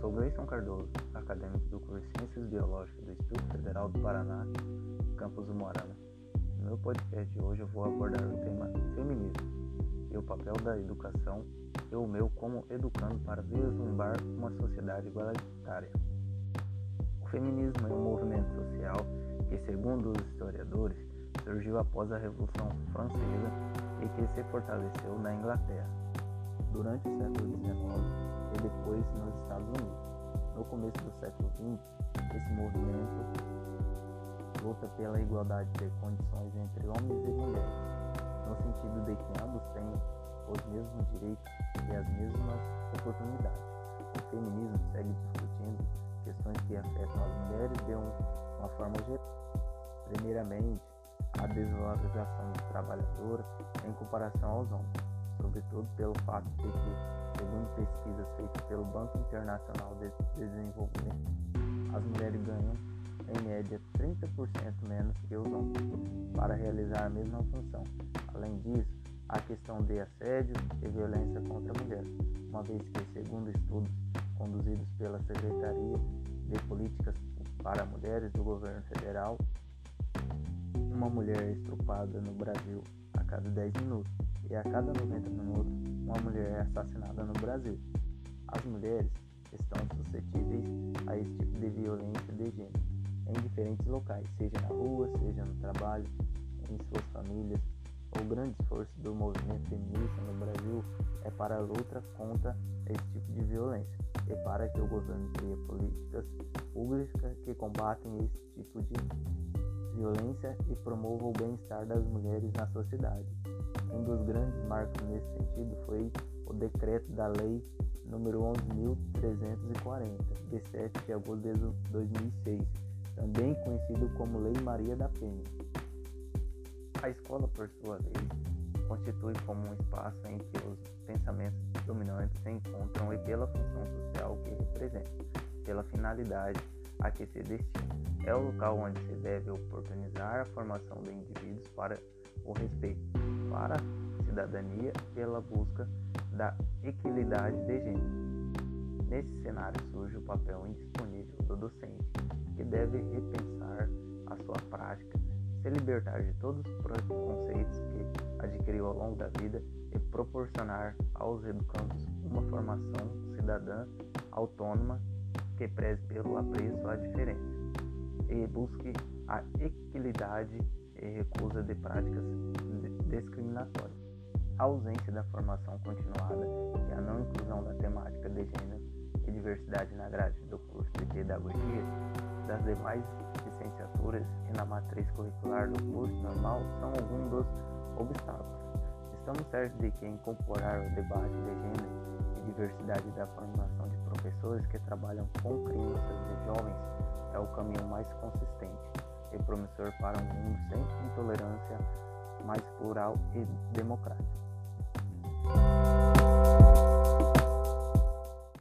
Sou Gleison Cardoso, acadêmico do curso Ciências Biológicas do Instituto Federal do Paraná, campus do Moarama. No meu podcast de hoje eu vou abordar o tema feminismo e o papel da educação e o meu como educando para vislumbrar uma sociedade igualitária. O feminismo é um movimento social que, segundo os historiadores, surgiu após a Revolução Francesa e que se fortaleceu na Inglaterra durante o século XIX e depois nos Estados Unidos. No começo do século XX, esse movimento luta pela igualdade de condições entre homens e mulheres, no sentido de que ambos têm os mesmos direitos e as mesmas oportunidades. O feminismo segue discutindo questões que afetam as mulheres de uma forma geral. Primeiramente, a desvalorização do trabalhador em comparação aos homens, sobretudo pelo fato de que Segundo pesquisas feitas pelo Banco Internacional de Desenvolvimento, as mulheres ganham, em média, 30% menos que os homens para realizar a mesma função. Além disso, a questão de assédio e violência contra a mulher, uma vez que, segundo estudos conduzidos pela Secretaria de Políticas para Mulheres do Governo Federal, uma mulher estrupada no Brasil cada 10 minutos e a cada 90 minutos uma mulher é assassinada no Brasil. As mulheres estão suscetíveis a esse tipo de violência de gênero em diferentes locais, seja na rua, seja no trabalho, em suas famílias. O grande esforço do movimento feminista no Brasil é para a luta contra esse tipo de violência e para que o governo crie políticas públicas que combatem esse tipo de violência e promovam o bem-estar das mulheres na sociedade. Um dos grandes marcos nesse sentido foi o decreto da Lei número 11.340, de 7 de agosto de 2006, também conhecido como Lei Maria da Penha. A escola, por sua vez, constitui como um espaço em que os pensamentos dominantes se encontram e pela função social que representa, pela finalidade a que se destina. É o local onde se deve oportunizar a formação de indivíduos para o respeito, para a cidadania pela busca da equidade de gênero. Nesse cenário surge o papel indisponível do docente, que deve repensar a sua prática, se libertar de todos os preconceitos que adquiriu ao longo da vida e proporcionar aos educandos uma formação cidadã autônoma que preze pelo apreço à diferença e busque a equidade e recusa de práticas discriminatórias. A ausência da formação continuada e a não inclusão da temática de gênero e diversidade na grade do curso de pedagogia, das demais licenciaturas e na matriz curricular do curso normal são alguns dos obstáculos. Estamos certos de que incorporar o debate de gênero diversidade da formação de professores que trabalham com crianças e jovens é o caminho mais consistente e promissor para um mundo sem intolerância, mais plural e democrático.